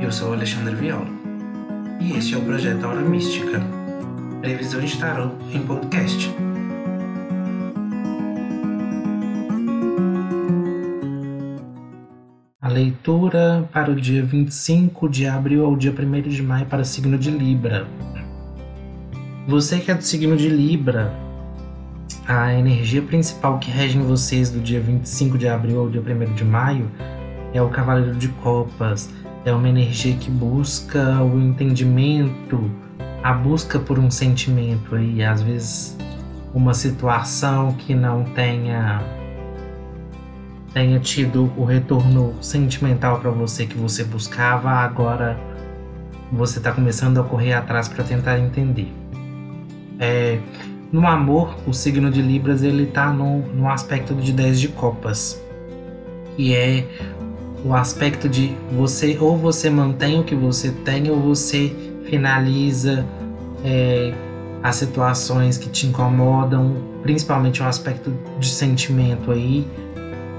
Eu sou Alexandre Viola e este é o projeto Aura Mística, previsão de tarot em podcast. A leitura para o dia 25 de abril ao dia 1 de maio para o signo de Libra. Você que é do signo de Libra, a energia principal que rege em vocês do dia 25 de abril ao dia 1 de maio é o Cavaleiro de Copas. É uma energia que busca o entendimento, a busca por um sentimento aí, às vezes uma situação que não tenha tenha tido o retorno sentimental para você que você buscava, agora você está começando a correr atrás para tentar entender. É, no amor, o signo de Libras ele está no, no aspecto de 10 de copas, que é o aspecto de você ou você mantém o que você tem ou você finaliza é, as situações que te incomodam, principalmente o aspecto de sentimento aí,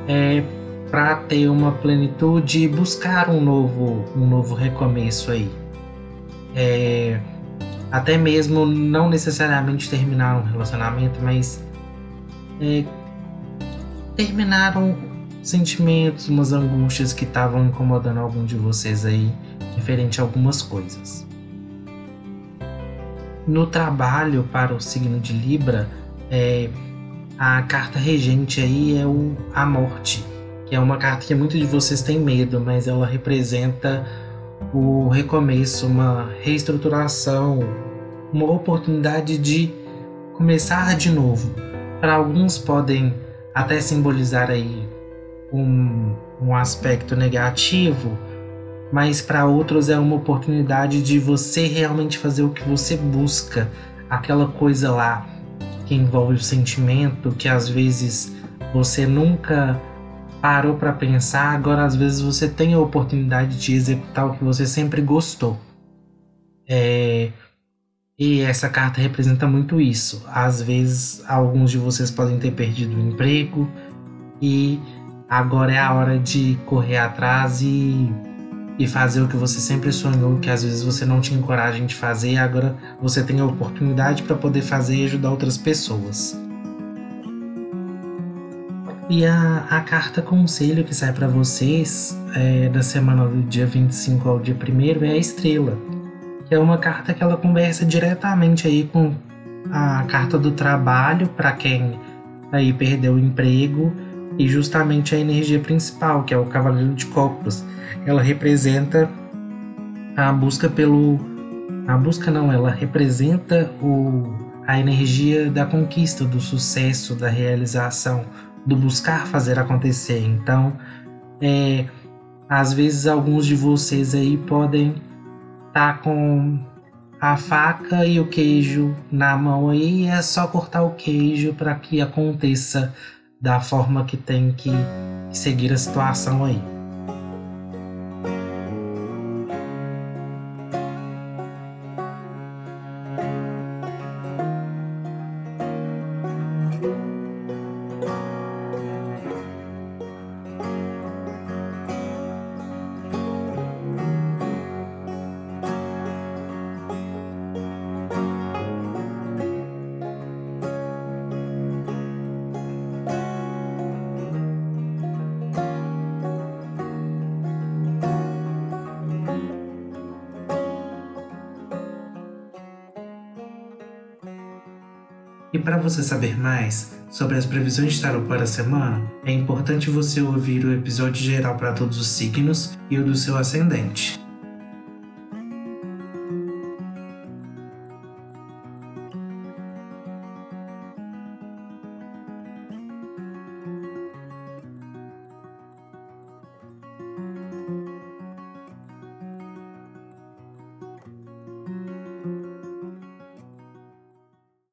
é, para ter uma plenitude e buscar um novo, um novo recomeço aí. É, até mesmo não necessariamente terminar um relacionamento, mas é, terminar um, sentimentos, umas angústias que estavam incomodando algum de vocês aí, referente a algumas coisas. No trabalho para o signo de Libra, é, a carta regente aí é o, a morte, que é uma carta que muitos de vocês têm medo, mas ela representa o recomeço, uma reestruturação, uma oportunidade de começar de novo. Para alguns podem até simbolizar aí um, um aspecto negativo, mas para outros é uma oportunidade de você realmente fazer o que você busca, aquela coisa lá que envolve o sentimento, que às vezes você nunca parou para pensar, agora às vezes você tem a oportunidade de executar o que você sempre gostou. É, e essa carta representa muito isso. Às vezes, alguns de vocês podem ter perdido o emprego e Agora é a hora de correr atrás e, e fazer o que você sempre sonhou, que às vezes você não tinha coragem de fazer, agora você tem a oportunidade para poder fazer e ajudar outras pessoas. E a, a carta conselho que sai para vocês é, da semana do dia 25 ao dia 1 é a estrela, que é uma carta que ela conversa diretamente aí com a carta do trabalho para quem aí perdeu o emprego e justamente a energia principal, que é o Cavaleiro de Copas. Ela representa a busca pelo. A busca não, ela representa o, a energia da conquista, do sucesso, da realização, do buscar fazer acontecer. Então, é, às vezes alguns de vocês aí podem estar tá com a faca e o queijo na mão aí, é só cortar o queijo para que aconteça da forma que tem que seguir a situação aí. E para você saber mais sobre as previsões de tarot para a semana, é importante você ouvir o episódio geral para todos os signos e o do seu ascendente.